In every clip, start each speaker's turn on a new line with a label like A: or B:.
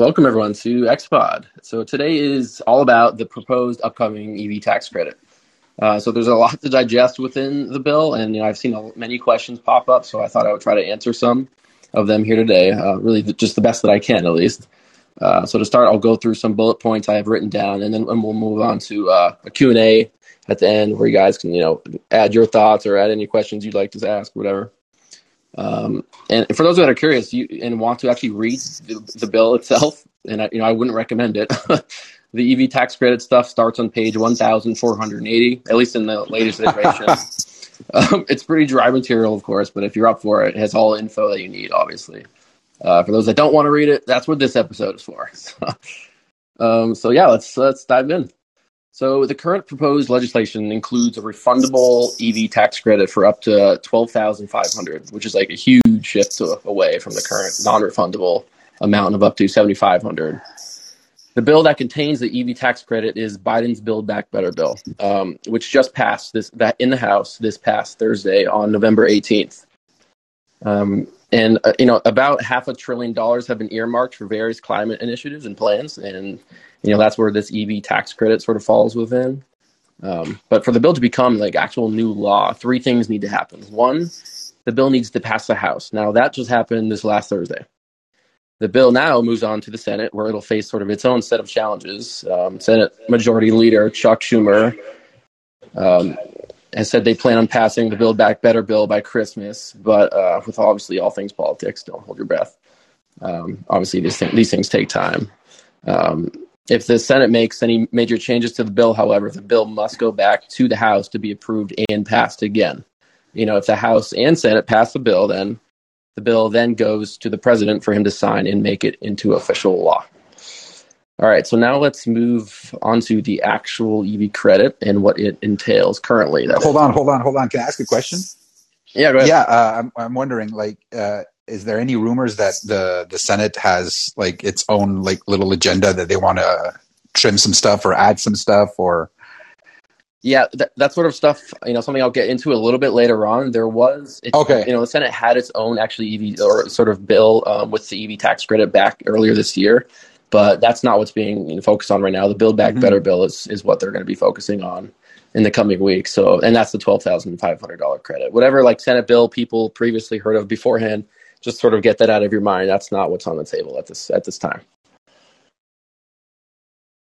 A: Welcome everyone to XPod. So today is all about the proposed upcoming EV tax credit. Uh, so there's a lot to digest within the bill, and you know I've seen many questions pop up, so I thought I would try to answer some of them here today. Uh, really, just the best that I can, at least. Uh, so to start, I'll go through some bullet points I have written down, and then and we'll move on to uh, a Q and A at the end, where you guys can you know add your thoughts or add any questions you'd like to ask, whatever. Um, and for those that are curious you, and want to actually read the, the bill itself, and I, you know I wouldn't recommend it. the EV tax credit stuff starts on page 1,480, at least in the latest iteration. um, it's pretty dry material, of course, but if you're up for it, it has all the info that you need, obviously. Uh, for those that don't want to read it, that's what this episode is for. um, so yeah, let's let's dive in. So the current proposed legislation includes a refundable EV tax credit for up to twelve thousand five hundred, which is like a huge shift away from the current non-refundable amount of up to seventy five hundred. The bill that contains the EV tax credit is Biden's Build Back Better bill, um, which just passed this that in the House this past Thursday on November eighteenth. Um, and uh, you know about half a trillion dollars have been earmarked for various climate initiatives and plans, and you know that's where this EV tax credit sort of falls within. Um, but for the bill to become like actual new law, three things need to happen. One, the bill needs to pass the House. Now that just happened this last Thursday. The bill now moves on to the Senate, where it'll face sort of its own set of challenges. Um, Senate Majority Leader Chuck Schumer um, has said they plan on passing the Build Back Better bill by Christmas, but uh, with obviously all things politics, don't hold your breath. Um, obviously, these, th- these things take time. Um, if the Senate makes any major changes to the bill, however, the bill must go back to the House to be approved and passed again. You know, if the House and Senate pass the bill, then the bill then goes to the president for him to sign and make it into official law. All right, so now let's move on to the actual EV credit and what it entails currently.
B: hold on, hold on, hold on. Can I ask a question?
A: Yeah, go ahead.
B: Yeah, uh, I'm, I'm wondering, like, uh, is there any rumors that the the Senate has like its own like little agenda that they want to trim some stuff or add some stuff or?
A: Yeah, that, that sort of stuff. You know, something I'll get into a little bit later on. There was,
B: okay.
A: You know, the Senate had its own actually EV or sort of bill um, with the EV tax credit back earlier this year, but that's not what's being focused on right now. The Build Back mm-hmm. Better bill is is what they're going to be focusing on in the coming weeks. So, and that's the twelve thousand five hundred dollar credit. Whatever like Senate bill people previously heard of beforehand just sort of get that out of your mind. That's not what's on the table at this at this time.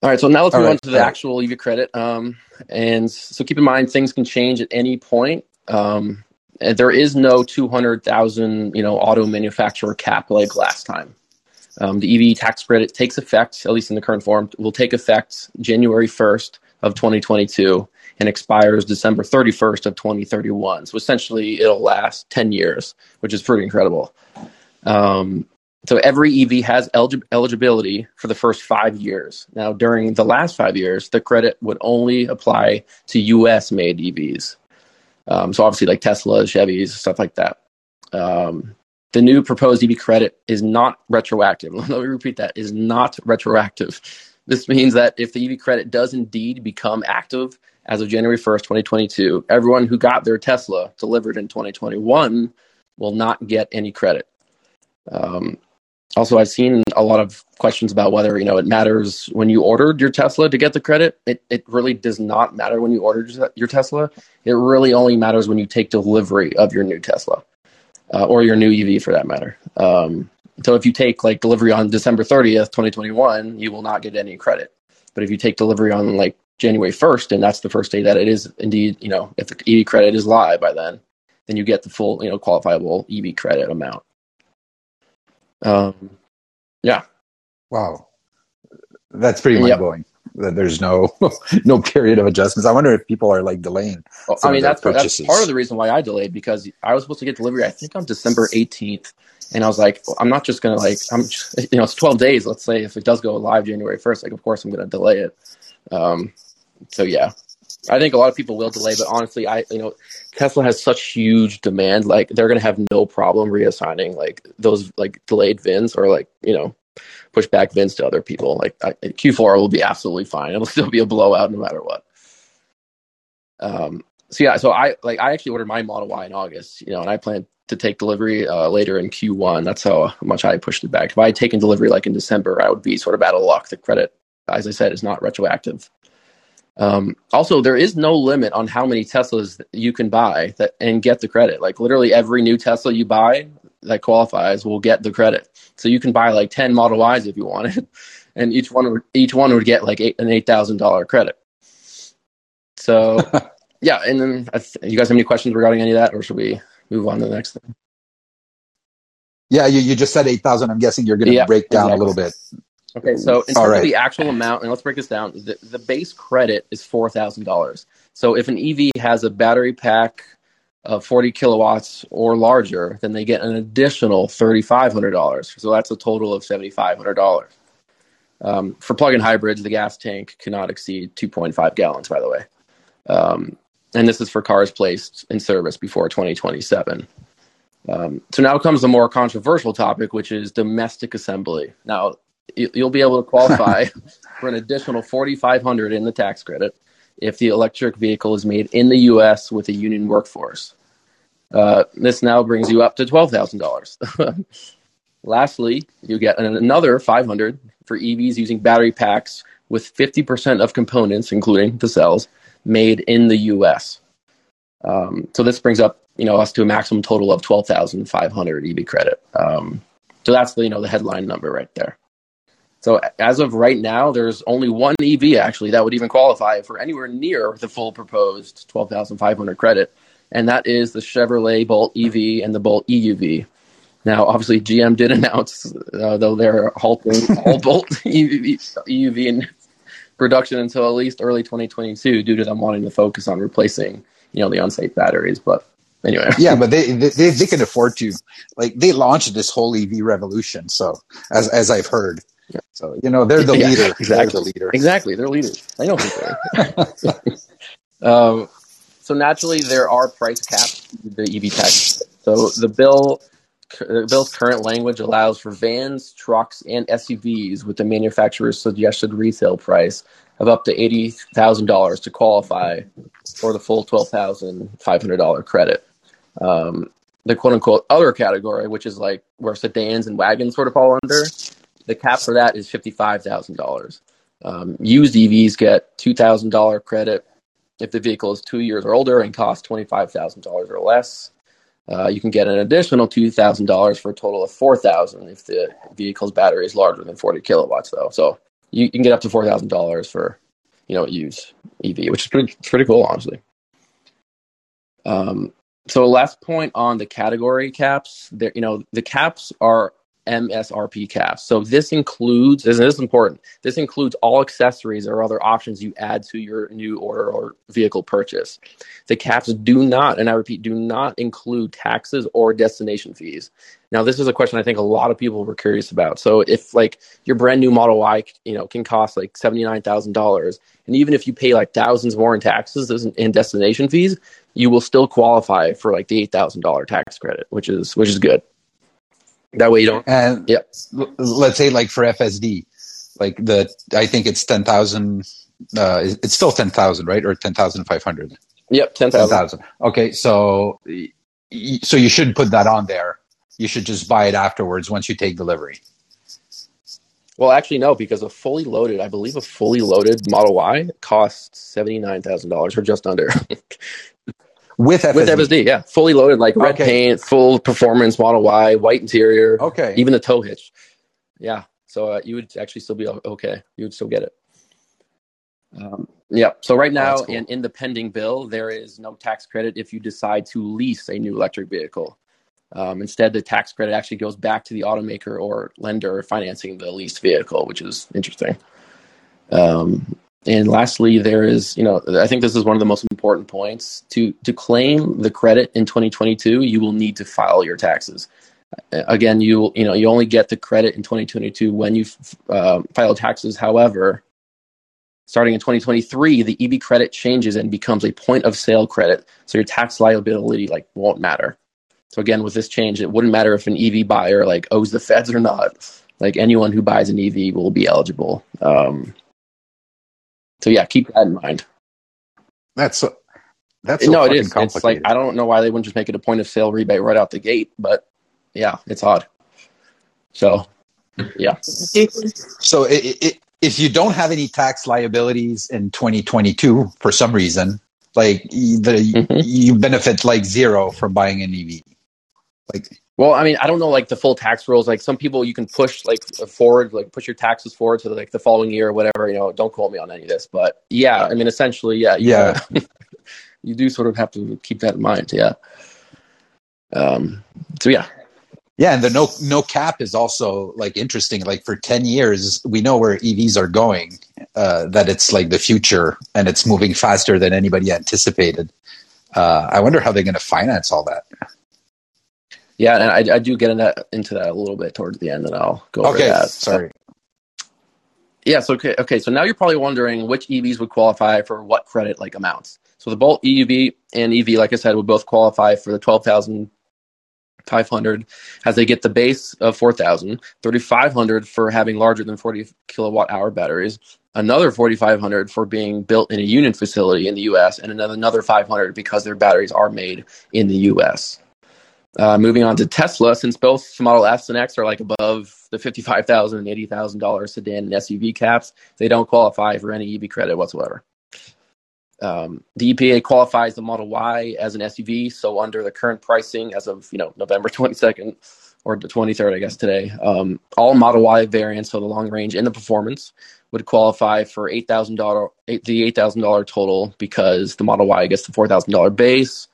A: All right, so now let's All move right. on to the actual EV credit. Um, and so keep in mind things can change at any point. Um, and there is no 200,000, you know, auto manufacturer cap like last time. Um, the EV tax credit takes effect, at least in the current form, will take effect January 1st of 2022 and expires December 31st of 2031. So essentially, it'll last 10 years, which is pretty incredible. Um, so every EV has elig- eligibility for the first five years. Now, during the last five years, the credit would only apply to U.S. made EVs. Um, so obviously, like Tesla, Chevys, stuff like that. Um, the new proposed EV credit is not retroactive. Let me repeat that: is not retroactive. This means that if the EV credit does indeed become active as of January 1st, 2022, everyone who got their Tesla delivered in 2021 will not get any credit. Um, also, I've seen a lot of questions about whether you know it matters when you ordered your Tesla to get the credit. It it really does not matter when you ordered your Tesla. It really only matters when you take delivery of your new Tesla uh, or your new EV for that matter. Um, so if you take like delivery on December 30th, 2021, you will not get any credit. But if you take delivery on like January 1st, and that's the first day that it is indeed, you know, if the EV credit is live by then, then you get the full, you know, qualifiable EV credit amount. Um, yeah.
B: Wow. That's pretty mind blowing. That there's no no period of adjustments. I wonder if people are like delaying.
A: Well, I mean, that's, that's part of the reason why I delayed because I was supposed to get delivery. I think on December 18th, and I was like, well, I'm not just gonna like, I'm, just, you know, it's 12 days. Let's say if it does go live January 1st, like of course I'm gonna delay it. Um, so yeah, I think a lot of people will delay, but honestly, I you know Tesla has such huge demand, like they're gonna have no problem reassigning like those like delayed VINs or like you know push back VINs to other people. Like I, Q4 will be absolutely fine. It'll still be a blowout no matter what. Um. So yeah, so I like I actually ordered my Model Y in August, you know, and I plan to take delivery uh, later in Q1. That's how much I pushed it back. If I had taken delivery like in December, I would be sort of out of luck. The credit, as I said, is not retroactive. Um, also, there is no limit on how many Teslas you can buy that and get the credit. Like literally every new Tesla you buy that qualifies will get the credit. So you can buy like ten Model Ys if you wanted, and each one would each one would get like eight, an eight thousand dollar credit. So yeah, and then you guys have any questions regarding any of that, or should we move on to the next thing?
B: Yeah, you, you just said eight thousand. I'm guessing you're going to yeah, break down exactly. a little bit.
A: Okay, so in terms right. of the actual amount, and let's break this down. The, the base credit is four thousand dollars. So if an EV has a battery pack of forty kilowatts or larger, then they get an additional thirty five hundred dollars. So that's a total of seventy five hundred dollars. Um, for plug-in hybrids, the gas tank cannot exceed two point five gallons. By the way, um, and this is for cars placed in service before twenty twenty seven. Um, so now comes the more controversial topic, which is domestic assembly. Now, you'll be able to qualify for an additional 4500 in the tax credit if the electric vehicle is made in the U.S. with a union workforce. Uh, this now brings you up to $12,000. Lastly, you get another 500 for EVs using battery packs with 50% of components, including the cells, made in the U.S. Um, so this brings up, you know, us to a maximum total of 12,500 EV credit. Um, so that's the, you know, the headline number right there. So as of right now, there's only one EV actually that would even qualify for anywhere near the full proposed 12,500 credit, and that is the Chevrolet Bolt EV and the Bolt EUV. Now, obviously, GM did announce, uh, though they're halting all Bolt EUV, EUV in production until at least early 2022 due to them wanting to focus on replacing, you know, the unsafe batteries. But anyway,
B: yeah, but they, they they can afford to, like, they launched this whole EV revolution. So as as I've heard, yeah. So you know they're the yeah, leader.
A: Exactly. They're
B: the leader.
A: Exactly. They're leaders. I know who they um, so naturally, there are price caps the EV tax. So the bill, the bill's current language allows for vans, trucks, and SUVs with the manufacturer's suggested retail price of up to eighty thousand dollars to qualify for the full twelve thousand five hundred dollar credit. Um, the quote unquote other category, which is like where sedans and wagons sort of fall under, the cap for that is $55,000. Um, used EVs get $2,000 credit if the vehicle is two years or older and costs $25,000 or less. Uh, you can get an additional $2,000 for a total of 4,000 if the vehicle's battery is larger than 40 kilowatts, though. So you, you can get up to $4,000 for, you know, used EV, which is pretty, pretty cool, honestly. Um, so last point on the category caps, there, you know, the caps are MSRP caps. So this includes, and this is important, this includes all accessories or other options you add to your new order or vehicle purchase. The caps do not, and I repeat, do not include taxes or destination fees. Now, this is a question I think a lot of people were curious about. So if like your brand new Model Y, you know, can cost like $79,000, and even if you pay like thousands more in taxes and destination fees, you will still qualify for like the $8,000 tax credit, which is, which is good. That way you don't.
B: And yeah, let's say like for FSD, like the I think it's ten thousand. Uh, it's still ten thousand, right, or ten thousand five hundred.
A: Yep, ten thousand.
B: Okay, so so you shouldn't put that on there. You should just buy it afterwards once you take delivery.
A: Well, actually, no, because a fully loaded, I believe, a fully loaded Model Y costs seventy nine thousand dollars or just under.
B: with FSD.
A: With FSD, yeah, fully loaded, like red okay. paint, full performance Model Y, white interior.
B: Okay,
A: even the tow hitch. Yeah, so uh, you would actually still be okay. You would still get it. Um, yeah. So right now, oh, cool. in, in the pending bill, there is no tax credit if you decide to lease a new electric vehicle. Um, instead, the tax credit actually goes back to the automaker or lender financing the leased vehicle, which is interesting. Um, and lastly, there is, you know, I think this is one of the most important points. To to claim the credit in 2022, you will need to file your taxes. Again, you you know you only get the credit in 2022 when you uh, file taxes. However, starting in 2023, the EV credit changes and becomes a point of sale credit, so your tax liability like won't matter. So again, with this change, it wouldn't matter if an EV buyer like owes the feds or not. Like anyone who buys an EV will be eligible. Um, so yeah, keep that in mind.
B: That's That's so
A: no, it
B: fucking
A: is. It's like I don't know why they wouldn't just make it a point of sale rebate right out the gate, but yeah, it's odd. So, yeah,
B: So i i if you don't have any tax liabilities in 2022 for some reason, like y- the,
A: Mhm.
B: you benefit like zero from buying an EV. Like
A: Well, I mean, I don't know like the full tax rules. Like some people, you can push like forward, like push your taxes forward to like the following year or whatever. You know, don't quote me on any of this, but yeah, I mean, essentially, yeah,
B: Yeah.
A: you do sort of have to keep that in mind. Yeah. Um. So yeah,
B: yeah, and the no no cap is also like interesting. Like for 10 years, we know where EVs are going. Uh, that it's like the future, and it's moving faster than anybody anticipated. Uh, I wonder how they're going to finance all that.
A: Yeah, and I, I do get in that, into that a little bit towards the end, and I'll go over
B: Okay,
A: that.
B: sorry.
A: Yes. Okay. Okay. So now you're probably wondering which EVs would qualify for what credit like amounts. So the Bolt EUV and EV, like I said, would both qualify for the twelve thousand five hundred as they get the base of 4,000, 3,500 for having larger than 40 kilowatt hour batteries, another 4,500 for being built in a union facility in the U.S., and another another 500 because their batteries are made in the U.S. Uh, moving on to Tesla, since both Model S and X are like above the fifty-five thousand and eighty thousand dollars sedan and SUV caps, they don't qualify for any EV credit whatsoever. Um, the EPA qualifies the Model Y as an SUV, so under the current pricing as of you know November twenty-second or the twenty-third, I guess today, um, all Model Y variants, so the long range and the performance, would qualify for eight thousand dollar the eight thousand dollar total because the Model Y gets the four thousand dollar base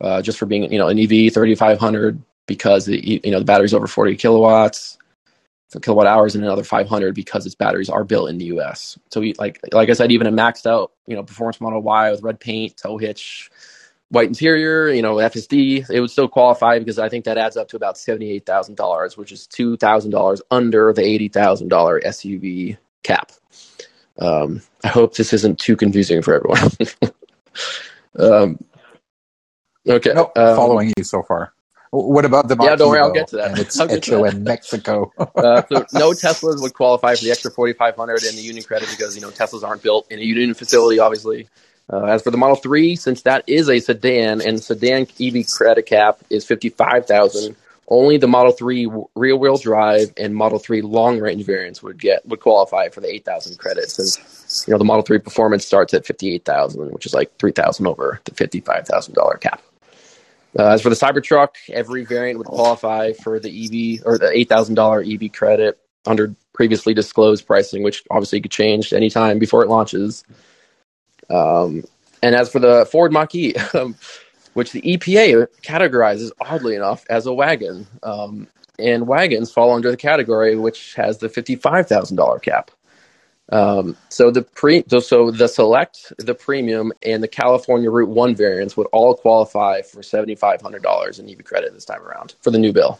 A: uh, just for being you know an EV 3500 because the, you know the battery's over 40 kilowatts so kilowatt hours and another 500 because its batteries are built in the US. So we, like like I said even a maxed out you know performance model Y with red paint, tow hitch, white interior, you know FSD, it would still qualify because I think that adds up to about $78,000 which is $2,000 under the $80,000 SUV cap. Um, I hope this isn't too confusing for everyone. um, okay.
B: No,
A: um,
B: following you so far. What about the
A: Yeah, don't worry, I'll get to that.
B: And it's Echo in Mexico.
A: uh, so no Teslas would qualify for the extra 4,500 and the union credit because you know Teslas aren't built in a union facility, obviously. Uh, as for the Model 3, since that is a sedan and sedan EV credit cap is 55,000, only the Model 3 rear wheel drive and Model 3 long range variants would get would qualify for the 8,000 credits. Since you know the Model 3 performance starts at 58,000, which is like 3,000 over the $55,000 cap. Uh, as for the Cybertruck, every variant would qualify for the EV or the eight thousand dollar EV credit under previously disclosed pricing, which obviously could change anytime before it launches. Um, and as for the Ford Mach-E, um, which the EPA categorizes oddly enough as a wagon, um, and wagons fall under the category which has the fifty-five thousand dollar cap. Um, so the pre, so, so the select, the premium, and the California Route One variants would all qualify for seventy five hundred dollars in EV credit this time around for the new bill.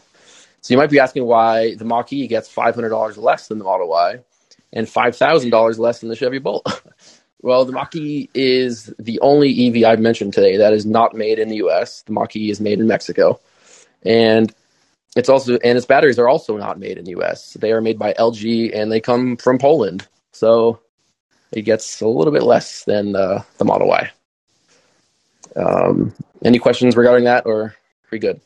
A: So you might be asking why the Mach E gets five hundred dollars less than the Model Y, and five thousand dollars less than the Chevy Bolt. well, the Mach E is the only EV I've mentioned today that is not made in the U.S. The Mach E is made in Mexico, and it's also and its batteries are also not made in the U.S. They are made by LG and they come from Poland. So it gets a little bit less than uh, the Model Y. Um, any questions regarding that, or pretty good?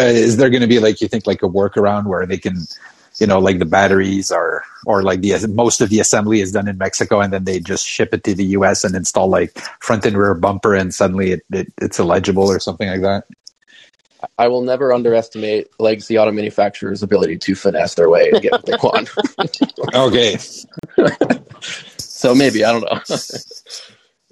B: Uh, is there going to be like you think like a workaround where they can, you know, like the batteries are or like the most of the assembly is done in Mexico and then they just ship it to the U.S. and install like front and rear bumper and suddenly it, it it's illegible or something like that.
A: I will never underestimate legacy auto manufacturers' ability to finesse their way and get what they want.
B: Okay.
A: so maybe I don't know.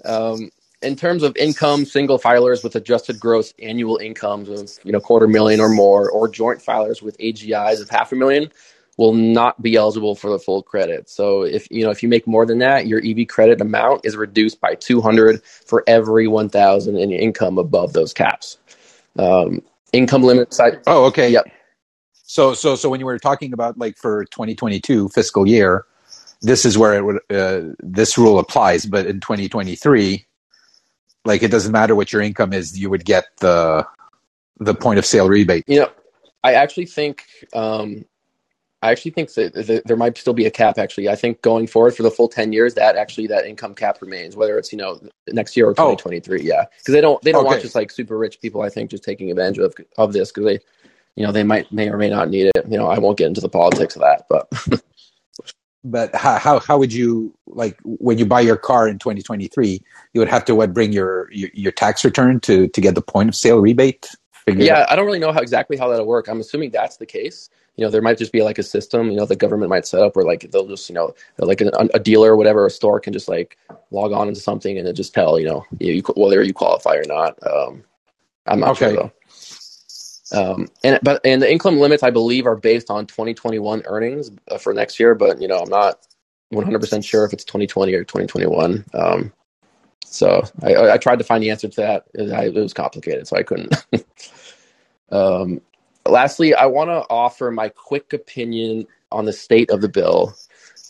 A: um, in terms of income, single filers with adjusted gross annual incomes of you know quarter million or more, or joint filers with AGIs of half a million, will not be eligible for the full credit. So if you know if you make more than that, your EV credit amount is reduced by 200 for every 1,000 in income above those caps. Um, income limit side.
B: Oh, okay.
A: Yep.
B: So, so, so when you were talking about like for 2022 fiscal year, this is where it would, uh, this rule applies. But in 2023, like it doesn't matter what your income is, you would get the, the point of sale rebate.
A: You know, I actually think um, I actually think that there might still be a cap. Actually, I think going forward for the full ten years, that actually that income cap remains, whether it's you know next year or oh. twenty twenty three. Yeah, because they don't they don't okay. want just like super rich people. I think just taking advantage of of this because they, you know, they might may or may not need it. You know, I won't get into the politics of that, but.
B: but how, how how would you like when you buy your car in 2023 you would have to what bring your your, your tax return to to get the point of sale rebate
A: yeah i don't really know how exactly how that'll work i'm assuming that's the case you know there might just be like a system you know the government might set up where like they'll just you know like a, a dealer or whatever a store can just like log on into something and it just tell you know you, whether you qualify or not um i'm not okay. sure though um, and but and the income limits I believe are based on 2021 earnings uh, for next year, but you know I'm not 100 percent sure if it's 2020 or 2021. Um, so I, I, tried to find the answer to that. It, it was complicated, so I couldn't. um, lastly, I want to offer my quick opinion on the state of the bill.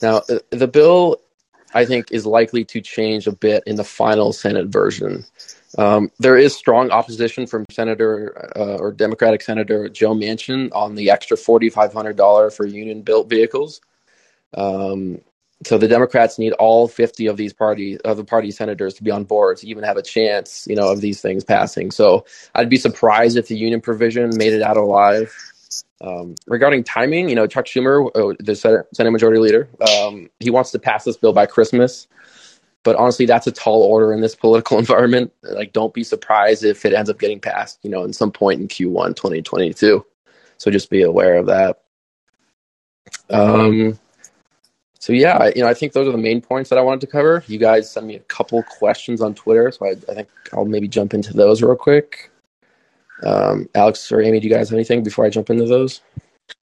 A: Now, uh, the bill, I think, is likely to change a bit in the final Senate version. Um, there is strong opposition from Senator uh, or Democratic Senator Joe Manchin on the extra $4,500 for union built vehicles. Um, so the Democrats need all 50 of these party of the party senators to be on board to even have a chance, you know, of these things passing. So I'd be surprised if the union provision made it out alive. Um, regarding timing, you know, Chuck Schumer, uh, the Senate, Senate Majority Leader, um, he wants to pass this bill by Christmas. But honestly, that's a tall order in this political environment. Like, don't be surprised if it ends up getting passed, you know, in some point in Q1 2022. So just be aware of that. Um, so yeah, you know, I think those are the main points that I wanted to cover. You guys sent me a couple questions on Twitter, so I, I think I'll maybe jump into those real quick. Um, Alex or Amy, do you guys have anything before I jump into those?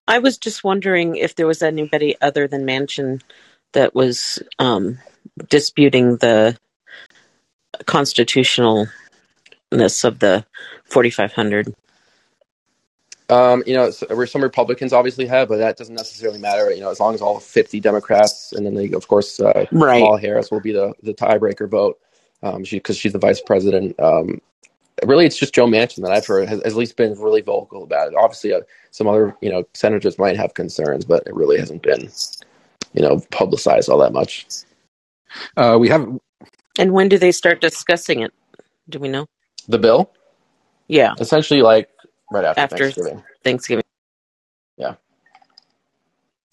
C: I was just wondering if there was anybody other than Manchin that was um, disputing the constitutionalness of the 4500
A: um, you know, some Republicans obviously have, but that doesn't necessarily matter. You know, as long as all 50 Democrats, and then they, of course, uh, right. Kamala Harris will be the, the tiebreaker vote um, because she, she's the vice president. Um, really, it's just Joe Manchin that I've heard has, has at least been really vocal about it. Obviously, uh, some other you know senators might have concerns, but it really hasn't been you know publicized all that much.
B: Uh, we have.
C: And when do they start discussing it? Do we know
A: the bill?
C: Yeah,
A: essentially like right after,
C: after
A: Thanksgiving.
C: Thanksgiving.
A: Yeah.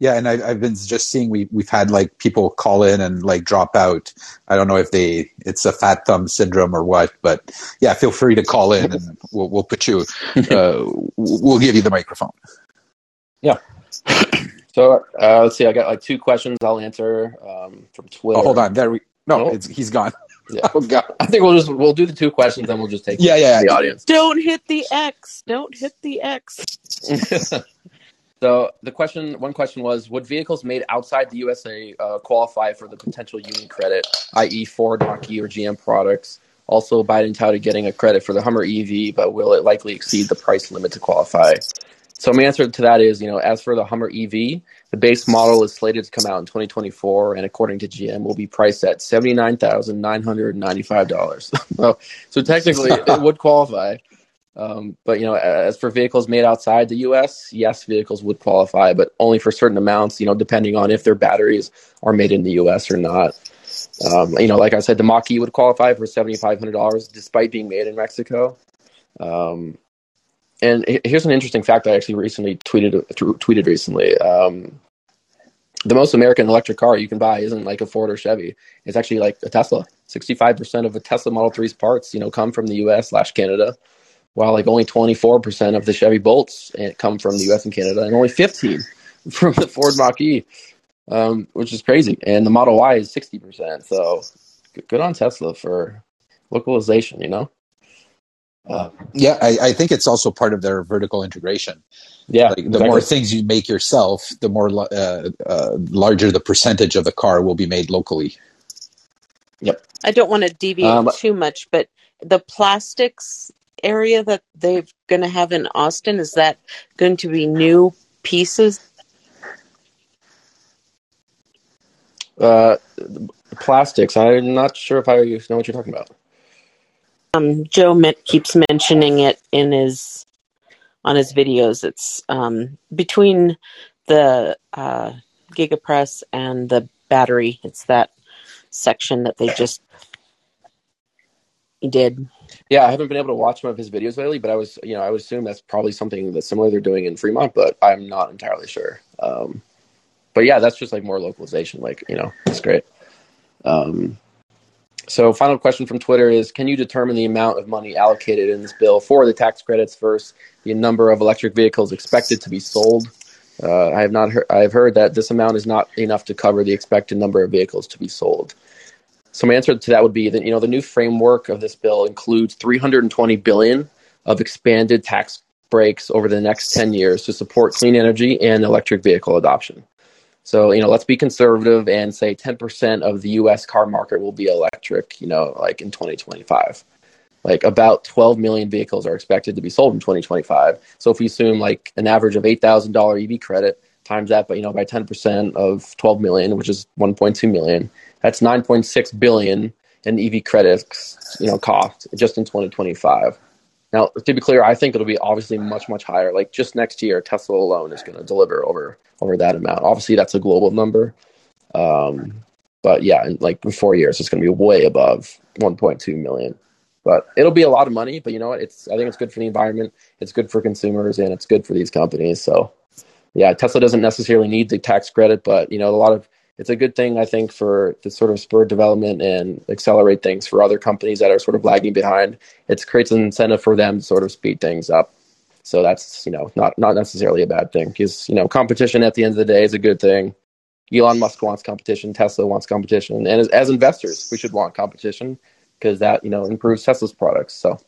B: Yeah, and I, have been just seeing we we've had like people call in and like drop out. I don't know if they it's a fat thumb syndrome or what, but yeah, feel free to call in and we'll we'll put you uh, we'll give you the microphone.
A: Yeah. So uh, let's see. I got like two questions. I'll answer um, from Twitter.
B: Oh, hold on. There we. No, oh. he's gone.
A: Yeah. Oh God. I think we'll just we'll do the two questions and we'll just take
B: yeah yeah
A: the audience.
C: Don't hit the X. Don't hit the X.
A: so the question, one question was: Would vehicles made outside the USA uh, qualify for the potential union credit, i.e., Ford, Mach-E, or GM products? Also, Biden touted getting a credit for the Hummer EV, but will it likely exceed the price limit to qualify? So my answer to that is, you know, as for the Hummer EV, the base model is slated to come out in 2024, and according to GM, will be priced at seventy nine thousand nine hundred ninety five dollars. so technically, it would qualify. Um, but you know, as for vehicles made outside the U.S., yes, vehicles would qualify, but only for certain amounts. You know, depending on if their batteries are made in the U.S. or not. Um, you know, like I said, the Mach-E would qualify for seventy five hundred dollars, despite being made in Mexico. Um, and here's an interesting fact I actually recently tweeted tweeted recently. Um, the most American electric car you can buy isn't like a Ford or Chevy. It's actually like a Tesla. Sixty-five percent of a Tesla Model 3's parts, you know, come from the U.S. slash Canada, while like only twenty-four percent of the Chevy Bolts eh, come from the U.S. and Canada, and only fifteen from the Ford Mach-E, um, which is crazy. And the Model Y is sixty percent. So good on Tesla for localization. You know.
B: Uh, yeah, I, I, think it's also part of their vertical integration.
A: Yeah,
B: like the exactly. more things you make yourself, the more uh, uh, larger the percentage of the car will be made locally.
A: Yep.
C: I don't want to deviate um, too much, but the plastics area that they're going to have in Austin is that going to be new pieces?
A: Uh, plastics. I'm not sure if I know what you're talking about
C: um, Joe keeps mentioning it in his on his videos. It's um, between the uh, gigapress and the battery. It's that section that they just did.
A: Yeah, I haven't been able to watch some of his videos lately, but I was, you know, I would assume that's probably something that's similar they're doing in Fremont, but I'm not entirely sure. Um, but yeah, that's just like more localization. Like, you know, it's great. Um, so, final question from Twitter is: Can you determine the amount of money allocated in this bill for the tax credits versus the number of electric vehicles expected to be sold? Uh, I have not heard. I have heard that this amount is not enough to cover the expected number of vehicles to be sold. So my answer to that would be that you know the new framework of this bill includes 320 billion of expanded tax breaks over the next 10 years to support clean energy and electric vehicle adoption. So you know, let's be conservative and say 10% of the U.S. car market will be electric. You know, like in 2025 like about 12 million vehicles are expected to be sold in 2025. So if we assume like an average of $8,000 EV credit times that, but you know, by 10% of 12 million, which is 1.2 million, that's 9.6 billion in EV credits, you know, cost just in 2025. Now, to be clear, I think it'll be obviously much, much higher. Like just next year, Tesla alone is going to deliver over over that amount. Obviously, that's a global number, um, but yeah, in like in four years, it's going to be way above 1.2 million. But it'll be a lot of money. But you know what? It's I think it's good for the environment. It's good for consumers, and it's good for these companies. So, yeah, Tesla doesn't necessarily need the tax credit, but you know, a lot of it's a good thing I think for to sort of spur development and accelerate things for other companies that are sort of lagging behind. It creates an incentive for them to sort of speed things up. So that's you know not not necessarily a bad thing because you know competition at the end of the day is a good thing. Elon Musk wants competition, Tesla wants competition, and as, as investors, we should want competition because that you know improves Tesla's products. So,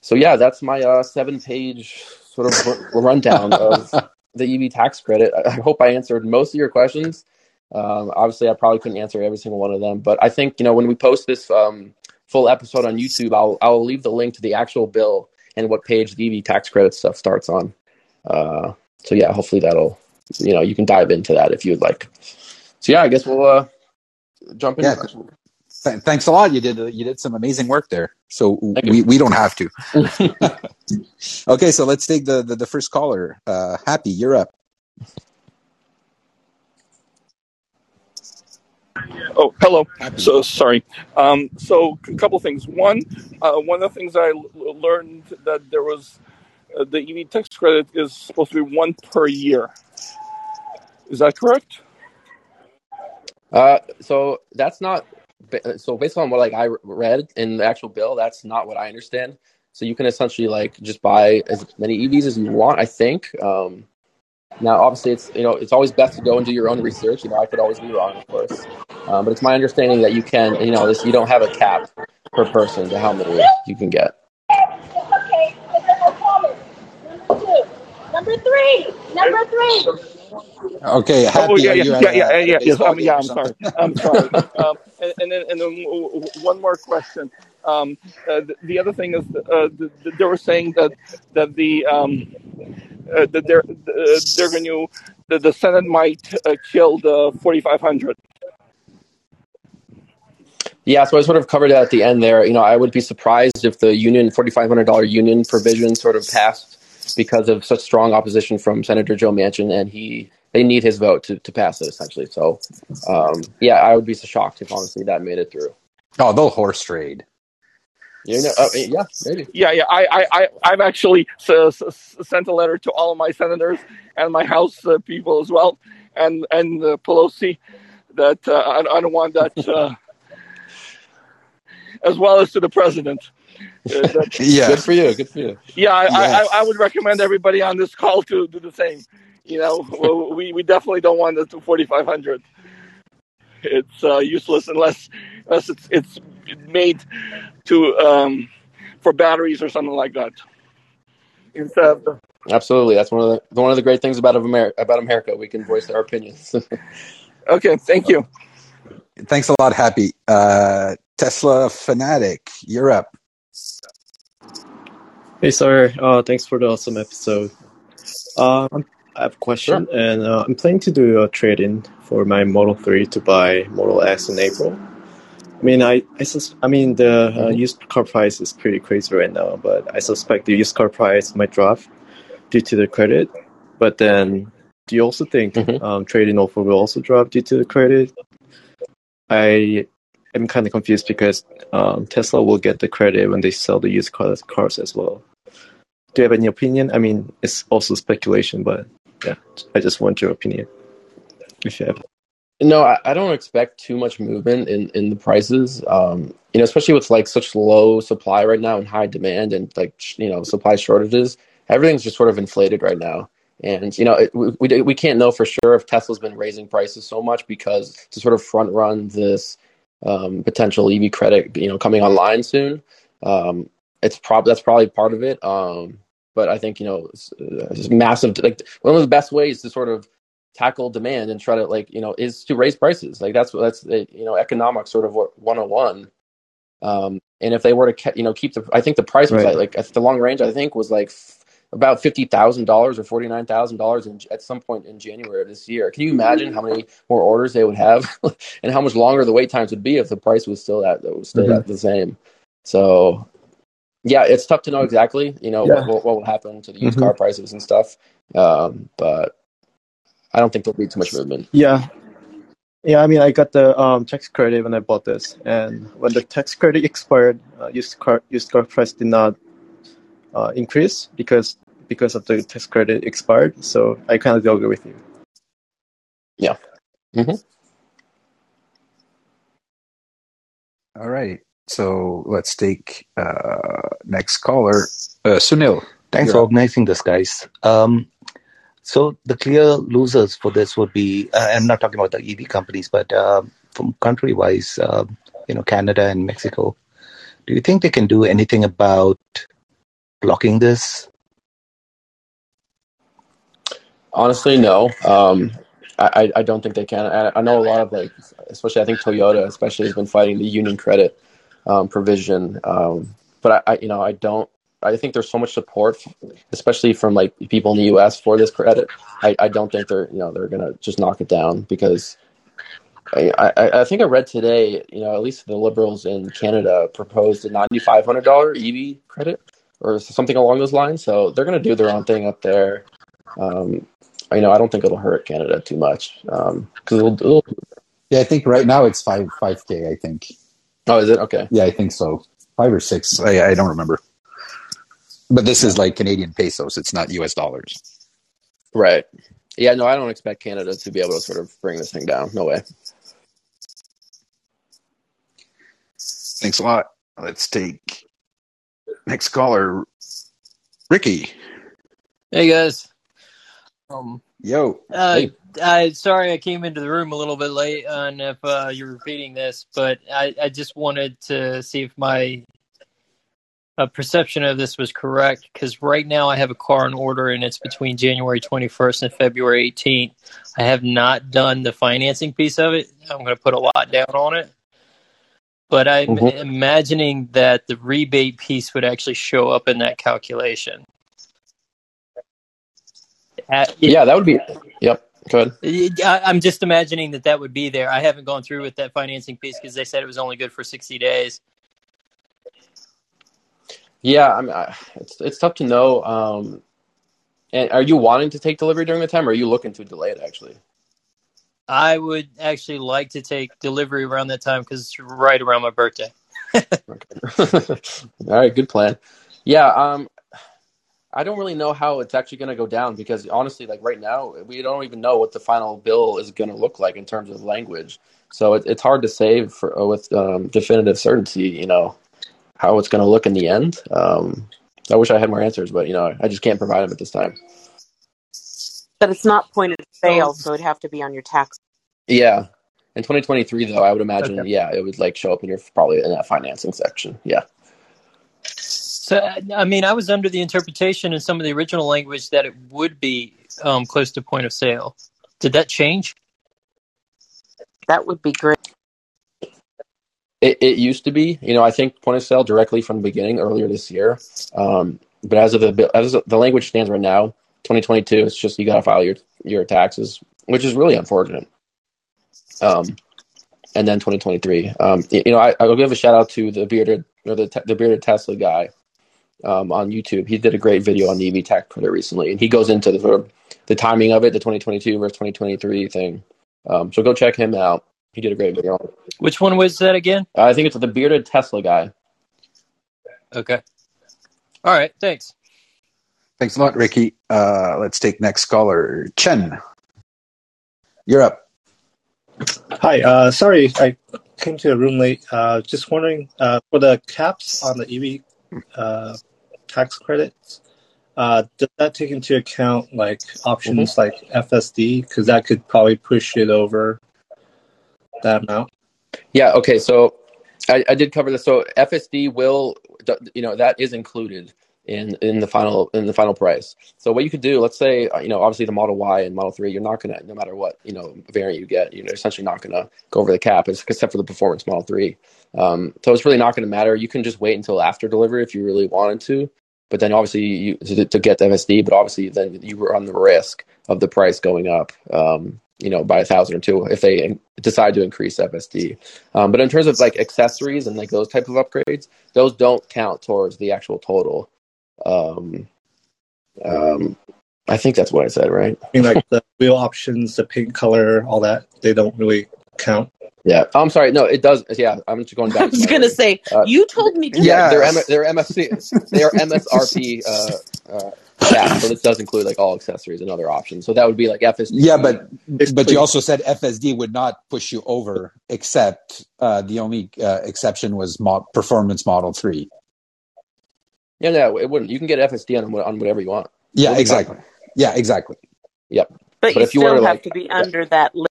A: so yeah, that's my uh, seven-page sort of rundown of the EV tax credit. I hope I answered most of your questions. Um, obviously, I probably couldn't answer every single one of them, but I think you know when we post this um, full episode on YouTube, I'll I'll leave the link to the actual bill and what page the EV tax credit stuff starts on. Uh, so yeah, hopefully that'll you know you can dive into that if you'd like. So yeah, I guess we'll uh, jump in.
B: yeah th- thanks a lot. You did you did some amazing work there. So we, we don't have to. okay, so let's take the the, the first caller. Uh, Happy, you're up.
D: Oh, hello. So sorry. Um, so a couple things. One, uh, one of the things I l- learned that there was uh, the EV tax credit is supposed to be one per year. Is that correct?
A: Uh, so that's not so based on what like I read in the actual bill, that's not what I understand. So you can essentially like just buy as many EVs as you want. I think. Um, now, obviously, it's you know it's always best to go and do your own research. You know, I could always be wrong, of course, um, but it's my understanding that you can you know this you don't have a cap per person to how many you can get.
E: Okay, number two, number three, number three.
B: Okay.
D: Happy, oh yeah, yeah, yeah, yeah, yeah, yes, um, yeah. I'm sorry. I'm sorry. um, and, and, then, and then one more question. Um, uh, the, the, other thing is, uh, the, the, they were saying that that the um, uh, that they're uh, they're going to the, the Senate might uh, kill the 4,500.
A: Yeah, so I sort of covered that at the end there. You know, I would be surprised if the union $4,500 union provision sort of passed because of such strong opposition from Senator Joe Manchin, and he they need his vote to, to pass it essentially. So, um, yeah, I would be so shocked if honestly that made it through.
B: Oh, they'll horse trade.
A: You know, uh, yeah, maybe.
D: Yeah, yeah. I, I, I've actually s- s- sent a letter to all of my senators and my House uh, people as well, and and uh, Pelosi, that uh, I, I, don't want that, uh, as well as to the president.
A: Uh, yeah, good for you. Good for you.
D: Yeah, I, yes. I, I, would recommend everybody on this call to do the same. You know, we, we definitely don't want the 4500. It's uh, useless unless unless it's it's made to um, for batteries or something like that.
A: Instead the- Absolutely, that's one of the one of the great things about America. About America, we can voice our opinions.
D: okay, thank you.
B: Thanks a lot, Happy. Uh, Tesla fanatic, you're up.
F: Hey, sir. Uh, thanks for the awesome episode. Uh, I have a question, sure. and uh, I'm planning to do a trade-in for my Model 3 to buy Model S in April. I mean, I, I, sus- I mean, the uh, mm-hmm. used car price is pretty crazy right now, but I suspect the used car price might drop due to the credit. But then do you also think
A: Mhm.
F: um, trade-in offer will also drop due to the credit? I am kind of confused because um, Tesla will get the credit when they sell the used cars, cars as well. Do you have any opinion? I mean, it's also speculation, but yeah, I just want your opinion. If you have.
A: No, I, I don't expect too much movement in, in the prices. Um, you know, especially with like such low supply right now and high demand and like you know supply shortages. Everything's just sort of inflated right now, and you know it, we we can't know for sure if Tesla's been raising prices so much because to sort of front run this um, potential EV credit, you know, coming online soon. Um, it's probably that's probably part of it. Um, but I think you know, it's, uh, it's massive. Like one of the best ways to sort of tackle demand and try to like you know is to raise prices like that's that's uh, you know economics sort of 101 um and if they were to you know keep the i think the price was
F: Right.
A: like, like at the long range i think was like f- about $50000 or $49000 at some point in january of this year can you imagine how many more orders they would have and how much longer the wait times would be if the price was still at was still
F: Mhm.
A: at the same so yeah it's tough to know exactly you know
F: Yeah.
A: what, what will happen to the used
F: Mhm.
A: car prices and stuff um but I don't think there'll be too much movement.
F: Yeah. Yeah, I mean, I got the um, tax credit when I bought this, and when the tax credit expired, uh, used car used car price did not uh, increase because because of the tax credit expired. So I kind of agree with you. Yeah.
B: All right. So let's take uh, next caller, uh, Sunil.
G: Thanks for organizing this, guys. Um, so the clear losers for this would be, uh, I'm not talking about the EV companies, but uh, from country-wise, uh, you know, Canada and Mexico. Do you think they can do anything about blocking this?
A: Honestly, no. Um, I, I I don't think they can. I, I know a lot of like, especially I think Toyota, especially has been fighting the union credit um, provision. Um, but I, I, you know, I don't. I think there's so much support, especially from like people in the U.S. for this credit. I, I don't think they're you know they're gonna just knock it down because I, I, I think I read today, you know, at least the liberals in Canada proposed a ninety-five hundred dollar EV credit or something along those lines. So they're going to do their own thing up there. Um, you know, I don't think it'll hurt Canada too much because it'll, it'll.
B: Yeah, I think right now it's five five k. I think.
A: Oh, is it okay?
B: Yeah, I think so. Five or six. I, I don't remember. But this is like Canadian pesos. It's not U.S. dollars.
A: Right. Yeah. No, I don't expect Canada to be able to sort of bring this thing down. No way.
B: Thanks a lot. Let's take next caller, Ricky.
H: Hey guys. Um,
B: Yo.
H: uh,
A: Hey.
H: I sorry I came into the room a little bit late on if uh, you're repeating this, but I, I just wanted to see if my uh, perception of this was correct because right now I have a car in order and it's between January 21st and February 18th. I have not done the financing piece of it. I'm going to put a lot down on it. But I'm
A: Mhm.
H: imagining that the rebate piece would actually show up in that calculation. At-
A: Yeah, that would be. Yep. Go ahead.
H: I- I'm just imagining that that would be there. I haven't gone through with that financing piece because they said it was only good for 60 days.
A: Yeah, I mean, I, it's it's tough to know. Um, and are you wanting to take delivery during the time, or are you looking to delay it? Actually.
H: I would actually like to take delivery around that time because it's right around my birthday.
A: All right, good plan. Yeah, um, I don't really know how it's actually going to go down because honestly, like right now, we don't even know what the final bill is going to look like in terms of language. So it, it's hard to say for, uh, with um, definitive certainty. You know how it's going to look in the end. Um, I wish I had more answers, but you know, I just can't provide them at this time.
C: But it's not point of sale, so it'd have to be on your tax.
A: Yeah. In 2023, though, I would imagine,
H: Okay.
A: yeah, it would like show up in your probably in that financing section. Yeah.
H: So, I mean, I was under the interpretation in some of the original language that it would be um, close to point of sale. Did that change?
C: That would be great.
A: It, it used to be, you know, I think point of sale directly from the beginning earlier this year. Um, but as of the bill- as the language stands right now, 2022, it's just you got to file your your taxes, which is really unfortunate. Um, and then 2023, um, y- you know, I, I'll give a shout out to the bearded or the te- the bearded Tesla guy. Um, on YouTube. He did a great video on the EV tax credit recently, and he goes into the sort of the timing of it, the 2022 versus 2023 thing. Um, so go check him out. He did a great video.
H: Which one was that again?
A: Uh, I think it's the bearded Tesla guy.
H: Okay. All right. Thanks.
B: Thanks a lot, Ricky. Uh, let's take next caller, Chen. You're up.
I: Hi, uh, sorry I came to the room late. Uh, just wondering uh, for the caps on the EV uh, tax credits, uh, does that take into account like options like FSD? Because that could probably push it over that amount.
A: Yeah. Okay. So I, I did cover this. So FSD will, you know, that is included in in the final in the final price. So what you could do, let's say, uh, you know, obviously the Model Y and Model Three, you're not gonna, no matter what you know variant you get, you're essentially not gonna go over the cap, except for the performance Model Three. Um, so it's really not going to matter. You can just wait until after delivery if you really wanted to. But then obviously you to, to get the FSD, but obviously then you on the risk of the price going up. Um, you know, by a thousand or two if they decide to increase FSD. Um, but in terms of like accessories and like those type of upgrades, those don't count towards the actual total. Um, um, I think that's what I said, right?
I: I mean, like the wheel options, the paint color, all that, they don't really count.
A: Yeah. I'm sorry. No, it does. Yeah, I'm just going back.
C: I was gonna say
A: Uh,
C: you told me to.
A: Yeah, they're M- they're MFC they are MSRP uh, uh, yeah, so this does include like all accessories and other options. So that would be like FSD.
B: Yeah, but but you also said FSD would not push you over, except uh, the only uh, exception was mo- Performance Model Three.
A: yeah, no, it wouldn't. You can get FSD on on whatever you want.
B: Yeah, exactly. Yeah, exactly.
A: Yep.
C: But,
A: But
C: you
A: if you
C: still
A: were to,
C: have
A: like-
C: to be under that limit.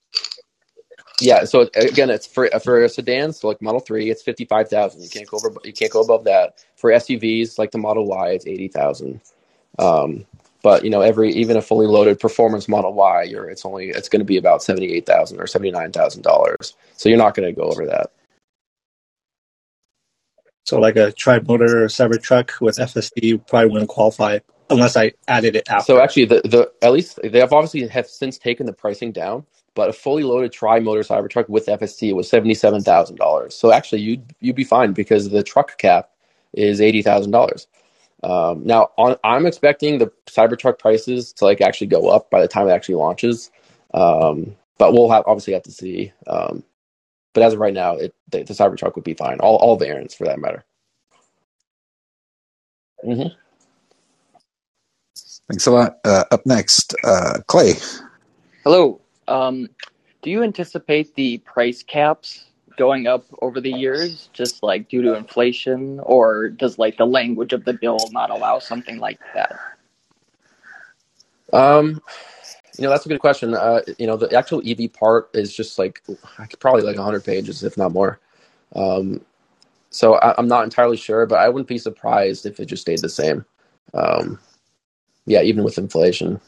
A: Yeah. So again, it's for for sedans, so like Model Three, it's fifty five thousand. You can't go over. You can't go above that. For SUVs, like the Model Y, it's eighty thousand. Um, but you know, every even a fully loaded performance Model Y, you're it's only it's going to be about seventy eight thousand or seventy nine thousand dollars. So you're not going to go over that.
I: So like a tri-motor Cybertruck with FSD probably wouldn't qualify unless I added it after.
A: So actually, the the at least they have obviously have since taken the pricing down. But a fully loaded tri-motor Cybertruck with FSD was seventy seven thousand dollars. So actually, you'd you'd be fine because the truck cap is eighty thousand dollars. Um, now, on, I'm expecting the Cybertruck prices to like actually go up by the time it actually launches. Um, but we'll have obviously have to see. Um, but as of right now, it, the, the Cybertruck would be fine. All all variants for that matter. hmm
B: Thanks a lot. Uh, up next, uh, Clay.
J: Hello. Um, do you anticipate the price caps going up over the years, just like due to inflation, or does like the language of the bill not allow something like that?
A: Um, you know, that's a good question. Uh, you know, the actual EV part is just like probably like 100 pages, if not more. Um, so I, I'm not entirely sure, but I wouldn't be surprised if it just stayed the same. Um, yeah, even with inflation.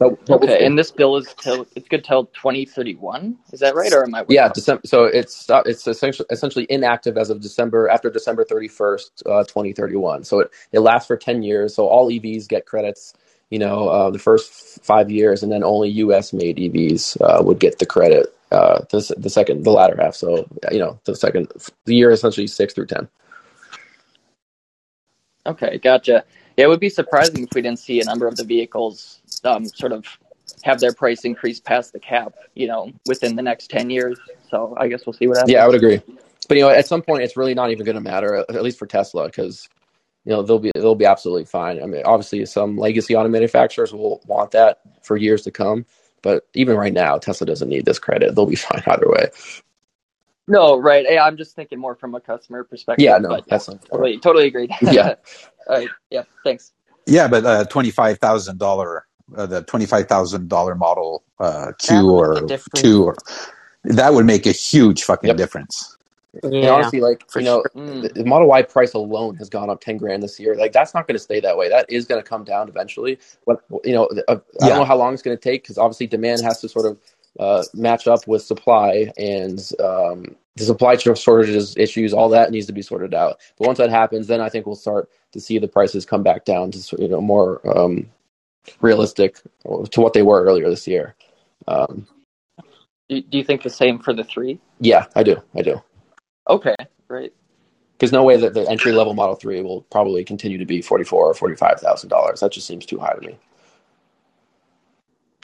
A: But, but we'll
J: Okay, and this bill is till it's good till 2031. Is that right, or am I?
A: yeah? December. So it's it's essentially essentially inactive as of December after December thirty first, uh, twenty thirty one. So it, it lasts for ten years. So all EVs get credits. You know, uh, the first five years, and then only U.S. made EVs uh, would get the credit. Uh, the, the second, the latter half. So you know, the second, the year essentially six through ten.
J: Okay, gotcha. Yeah, it would be surprising if we didn't see a number of the vehicles um, sort of have their price increase past the cap, you know, within the next 10 years. So I guess we'll see what happens.
A: Yeah, I would agree. But you know, at some point, it's really not even going to matter, at least for Tesla, because you know they'll be they'll be absolutely fine. I mean, obviously, some legacy auto manufacturers will want that for years to come. But even right now, Tesla doesn't need this credit. They'll be fine either way.
J: No, right. Yeah, I'm just thinking more from a customer perspective.
A: Yeah, no,
J: but
A: that's not
J: totally, totally agreed.
A: Yeah.
J: All right. Yeah. Thanks.
B: Yeah, but uh, twenty five thousand dollar, uh, the twenty five thousand dollar model uh,
C: That
B: Q
C: would
B: or
C: make a
B: two, or that would make a huge fucking
A: Yep.
B: difference.
A: And
C: Yeah,
A: honestly, like
C: for
A: you know,
C: sure.
J: Mm.
A: the, the Model Y price alone has gone up ten grand this year. Like that's not going to stay that way. That is going to come down eventually. But you know, uh, I don't know how long it's going to take because obviously demand has to sort of uh, match up with supply, and um, the supply shortages issues, all that needs to be sorted out. But once that happens, then I think we'll start to see the prices come back down to you know more um, realistic to what they were earlier this year. Um,
J: Do, do you think the same for the three?
A: yeah, I do. I do.
J: Okay. Great.
A: Because no way that the entry level Model Three will probably continue to be forty four or forty five thousand dollars. That just seems too high to me.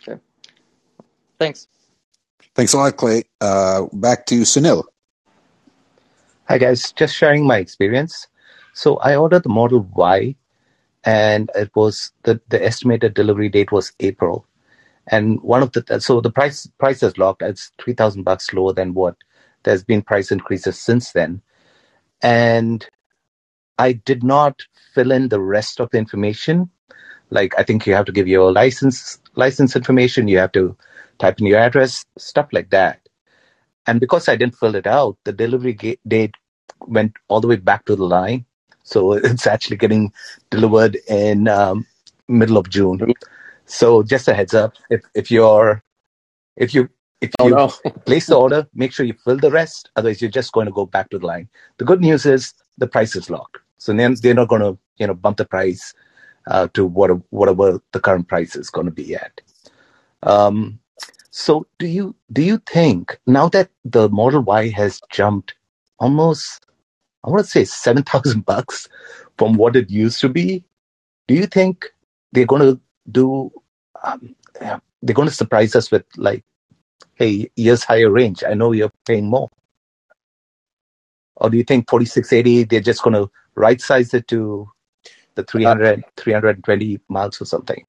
J: Okay. Thanks.
B: Thanks a lot, Clay. Uh, back to Sunil.
G: Hi guys, just sharing my experience. So I ordered the Model Y, and it was the the estimated delivery date was April, and one of the so the price price is locked. It's three thousand bucks lower than what there's been price increases since then, and I did not fill in the rest of the information. Like I think you have to give your license license information. You have to type in your address, stuff like that. And because I didn't fill it out, the delivery ga- date went all the way back to the line. So it's actually getting delivered in um, middle of June. So just a heads up, if if you're if you if
A: Oh
G: you
A: no.
G: place the order, make sure you fill the rest. Otherwise, you're just going to go back to the line. The good news is the price is locked, so then they're not going to you know bump the price uh, to what whatever the current price is going to be at. Um, so do you do you think now that the Model Y has jumped almost I want to say seven thousand bucks from what it used to be? Do you think they're going to do? Um, they're going to surprise us with like, hey, years higher range. I know you're paying more. Or do you think 4680 they're just going to right size it to the 300 320 miles or something?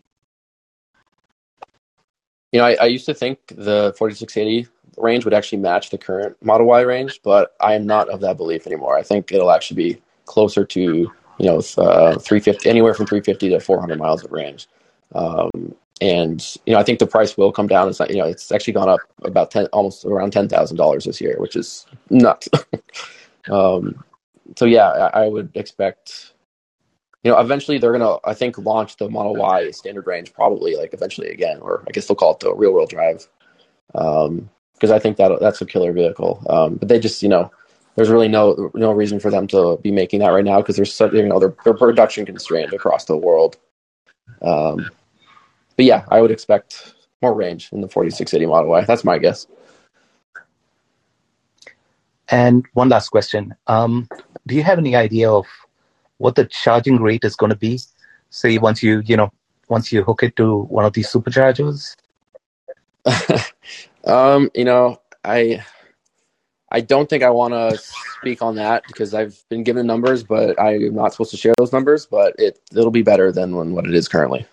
A: You know, I, I used to think the 4680 range would actually match the current Model Y range, but I am not of that belief anymore. I think it'll actually be closer to you know uh, 350, anywhere from 350 to 400 miles of range. Um, and you know, I think the price will come down. It's not, you know, it's actually gone up about ten, almost around ten thousand dollars this year, which is nuts. um, so yeah, I, I would expect you know, eventually they're gonna, I think, launch the Model Y standard range probably like eventually again, or I guess they'll call it the real world drive, because I think that that's a killer vehicle. Um, but they just, you know, there's really no no reason for them to be making that right now because there's such, you know, they're, they're production constrained across the world. Um, but yeah, I would expect more range in the 4680 Model Y. That's my guess.
G: And one last question. Um, do you have any idea of what the charging rate is going to be? Say once you, you know, once you hook it to one of these superchargers?
A: um, you know, I I don't think I want to speak on that because I've been given numbers, but I'm not supposed to share those numbers. But it it'll be better than when, what it is currently.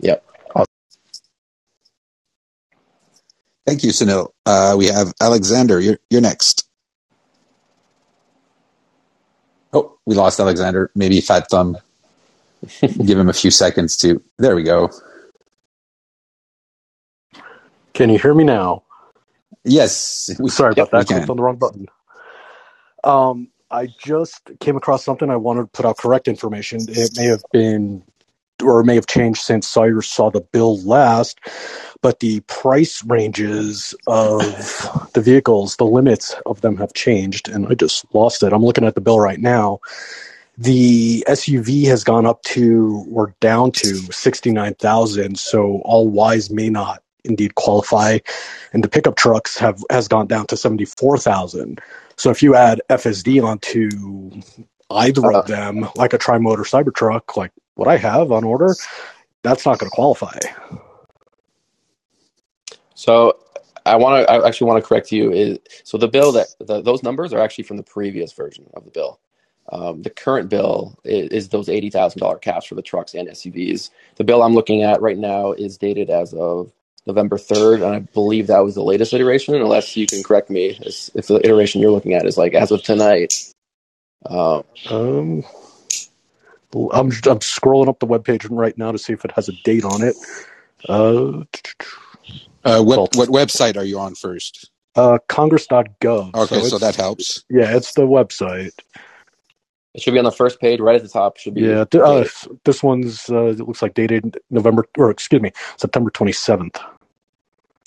A: Yep.
B: Thank you, Sunil. Uh, we have Alexander. You're you're next. Oh, we lost Alexander. Maybe Fat Thumb. Give him a few seconds to. There we go.
K: Can you hear me now?
B: Yes. We,
K: Sorry
B: yep,
K: about that. Clicked on the wrong button. Um, I just came across something. I wanted to put out correct information. It may have been or may have changed since Sawyer saw the bill last, but the price ranges of the vehicles, the limits of them have changed, and I just lost it. I'm looking at the bill right now. The SUV has gone up to or down to 69,000, so all Ys may not indeed qualify, and the pickup trucks have has gone down to 74,000. So if you add FSD onto either
A: Uh,
K: of them, like a tri-motor Cybertruck, like what I have on order, that's not going to qualify.
A: So I want to. I actually want to correct you. Is so the bill that the, those numbers are actually from the previous version of the bill. Um, the current bill is, is those eighty thousand dollar caps for the trucks and SUVs. The bill I'm looking at right now is dated as of November third, and I believe that was the latest iteration. Unless you can correct me, if if the iteration you're looking at is like as of tonight. Um,
K: Um, I'm I'm scrolling up the webpage right now to see if it has a date on it. Uh,
B: Uh,
K: well,
B: what what website are you on first?
K: uh, Congress.gov.
B: Okay, so
K: it's-
B: that helps.
K: Yeah, it's the website.
A: it should be on the first page, right at the top. Should be
K: Yeah, uh, this one's uh, it looks like dated November or excuse me September 27th.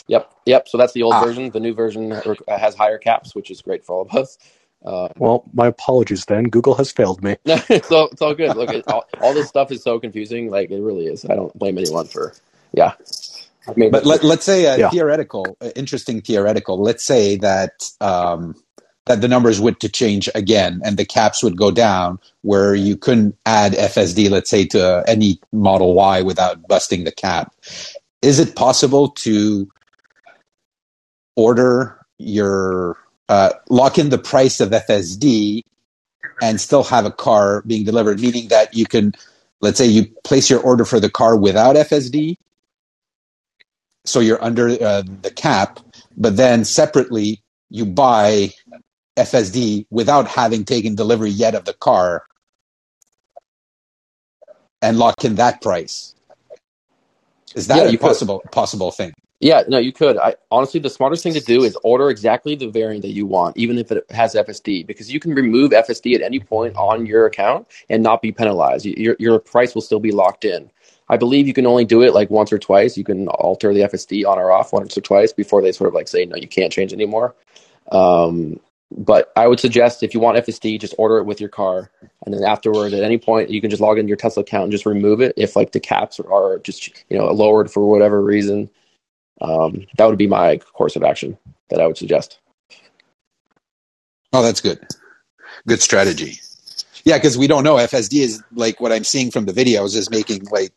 A: Yep, yep. So that's the old
B: Ah.
A: version. The new version uh, has higher caps, which is great for all of us. Uh,
K: Well, my apologies then. Google has failed me.
A: No, it's all, it's all good. Look, it, all, all this stuff is so confusing. Like it really is. I don't blame anyone for. Yeah, I mean,
B: But let, let's say a
K: Yeah.
B: theoretical, uh, interesting theoretical. Let's say that um, that the numbers would to change again and the caps would go down where you couldn't add FSD, let's say, to any Model Y without busting the cap. Is it possible to order your uh, lock in the price of FSD and still have a car being delivered, meaning that you can, let's say, you place your order for the car without FSD, so you're under uh, the cap, but then separately you buy FSD without having taken delivery yet of the car and lock in that price. Is that
A: Yeah,
B: a possible possible thing?
A: Yeah, no, you could. I honestly, the smartest thing to do is order exactly the variant that you want, even if it has FSD, because you can remove FSD at any point on your account and not be penalized. Your your price will still be locked in. I believe you can only do it like once or twice. You can alter the FSD on or off once or twice before they sort of like say no, you can't change anymore. Um, but I would suggest if you want FSD, just order it with your car, and then afterward, at any point, you can just log into your Tesla account and just remove it if like the caps are, are just you know lowered for whatever reason. Um, that would be my course of action that I would suggest.
B: Oh, that's good. Good strategy. Yeah, because we don't know. FSD is like what I'm seeing from the videos is making like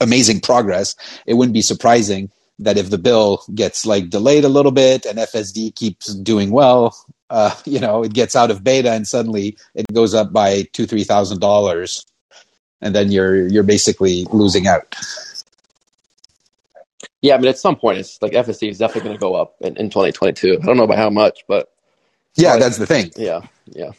B: amazing progress. It wouldn't be surprising that if the bill gets like delayed a little bit and FSD keeps doing well, uh, you know, it gets out of beta and suddenly it goes up by two, three thousand dollars, and then you're you're basically losing out.
A: Yeah, I mean, at some point, it's like FSD is definitely going to go up in, in 2022. I don't know by how much, but
B: Yeah, that's the thing.
A: yeah, yeah.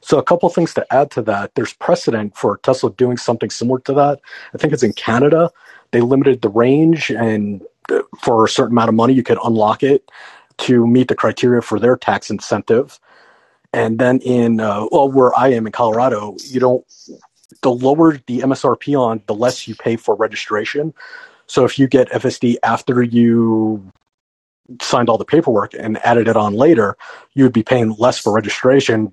K: So a couple things to add to that. There's precedent for Tesla doing something similar to that. I think it's in Canada. They limited the range, and uh, for a certain amount of money, you could unlock it to meet the criteria for their tax incentive. And then in uh, well, where I am in Colorado, you don't. The lower the MSRP on, the less you pay for registration. So if you get FSD after you signed all the paperwork and added it on later, you would be paying less for registration,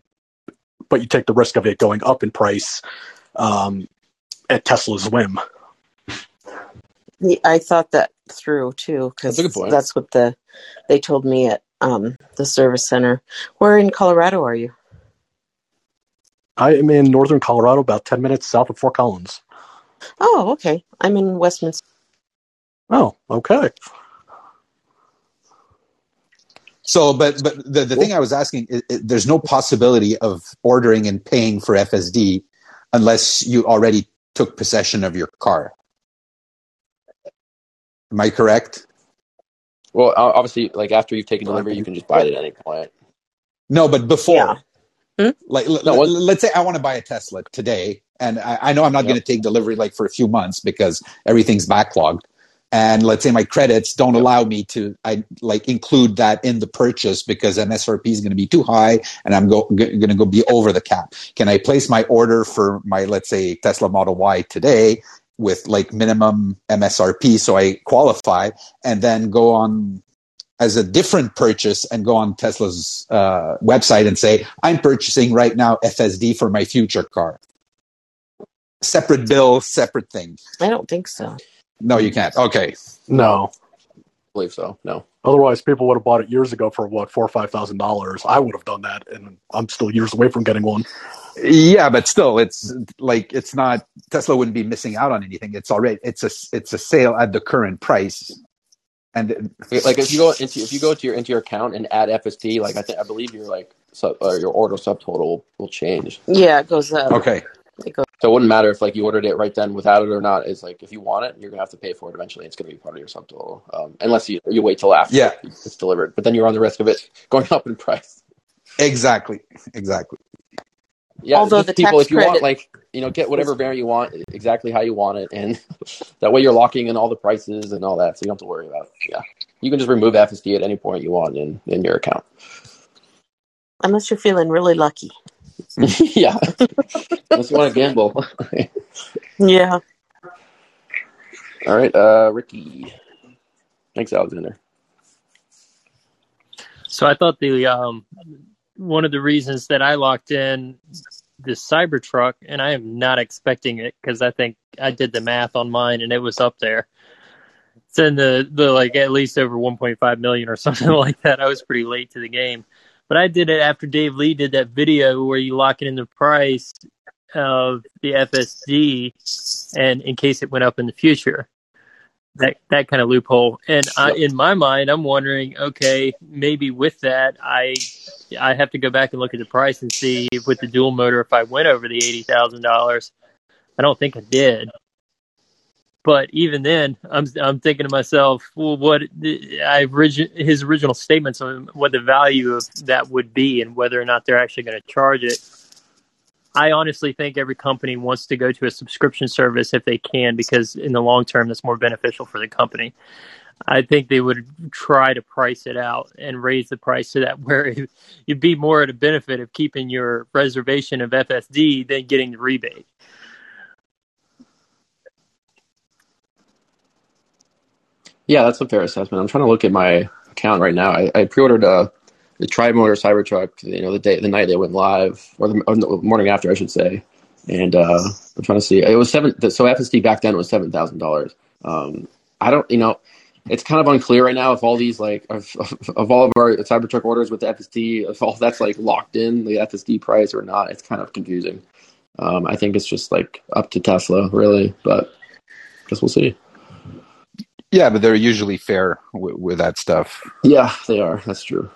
K: but you take the risk of it going up in price um, at Tesla's whim.
C: I thought that through too because
A: That's a good point.
C: that's what the they told me at um, the service center. Where in Colorado are you?
K: I am in northern Colorado, about 10 minutes south of Fort Collins.
C: Oh, okay. I'm in Westminster.
K: Oh, okay.
B: So, but but the, the thing I was asking, i i there's no possibility of ordering and paying for FSD unless you already took possession of your car. Am I correct?
A: Well, obviously, like after you've taken delivery, you can just buy it at any point.
B: No, but before,
C: Yeah. Hmm?
B: like,
A: No,
B: l-
A: what-
B: let's say I want to buy a Tesla today, and I, I know I'm not
A: Yep.
B: going to take delivery like for a few months because everything's backlogged. And let's say my credits don't
A: Yep.
B: allow me to, I like include that in the purchase because MSRP is going to be too high, and I'm go, g- going to go be over the cap. Can I place my order for my let's say Tesla Model Y today with like minimum MSRP so I qualify, and then go on as a different purchase and go on Tesla's uh, website and say, I'm purchasing right now FSD for my future car. Separate bill, separate thing.
C: I don't think so.
B: No, you can't. Okay.
K: No.
A: I believe so. No.
K: Otherwise, people would have bought it years ago for what four or five thousand dollars. I would have done that, and I'm still years away from getting one.
B: Yeah, but still, it's like it's not Tesla wouldn't be missing out on anything. It's already it's a it's a sale at the current price, and
A: Like if you go into if you go to your into your account and add FSD, like I think I believe your like sub, or your order subtotal will, will change.
C: Yeah, it goes up.
B: okay,
C: It goes.
A: So it wouldn't matter if like you ordered it right then without it or not. It's like if you want it, you're gonna have to pay for it eventually. It's gonna be part of your subtotal, um, unless you you wait till after
B: Yeah.
A: it's delivered. But then you're on the risk of it going up in price.
B: exactly, exactly.
A: Yeah,
C: Although
A: just
C: the
A: people,
C: tax
A: if you want, like you know, get whatever variant you want, exactly how you want it, and that way you're locking in all the prices and all that, so you don't have to worry about. It. Yeah, you can just remove FSD at any point you want in in your account.
C: Unless you're feeling really lucky.
A: yeah, unless you want to gamble.
C: Yeah.
A: all right, uh, Ricky. Thanks, Alexander.
H: So I thought the um, one of the reasons that I locked in the Cybertruck, and I am not expecting it because I think I did the math on mine and it was up there. It's in the, the like at least over 1.5 million or something like that. I was pretty late to the game, but I did it after Dave Lee did that video where you lock it in the price of the FSD, and in case it went up in the future, that that kind of loophole. And I, in my mind, I'm wondering, okay, maybe with that, I I have to go back and look at the price and see if with the dual motor if I went over the eighty thousand dollars. I don't think I did. But even then, I'm I'm thinking to myself, well, what I his original statements on what the value of that would be and whether or not they're actually going to charge it. I honestly think every company wants to go to a subscription service if they can because in the long term that's more beneficial for the company. I think they would try to price it out and raise the price to that where you'd be more at a benefit of keeping your reservation of FSD than getting the rebate.
A: Yeah, that's a fair assessment. I'm trying to look at my account right now. I, I pre-ordered a the Tri-Motor Cybertruck, you know, the day, the night they went live, or the, or the morning after, I should say. And uh, I'm trying to see. It was seven. So FSD back then was seven thousand um, dollars. I don't, you know, it's kind of unclear right now if all these like of, of all of our Cybertruck orders with the FSD, if all that's like locked in the FSD price or not. It's kind of confusing. Um, I think it's just like up to Tesla, really, but I guess we'll see.
B: Yeah, but they're usually fair with, with that stuff.
A: Yeah, they are. That's true.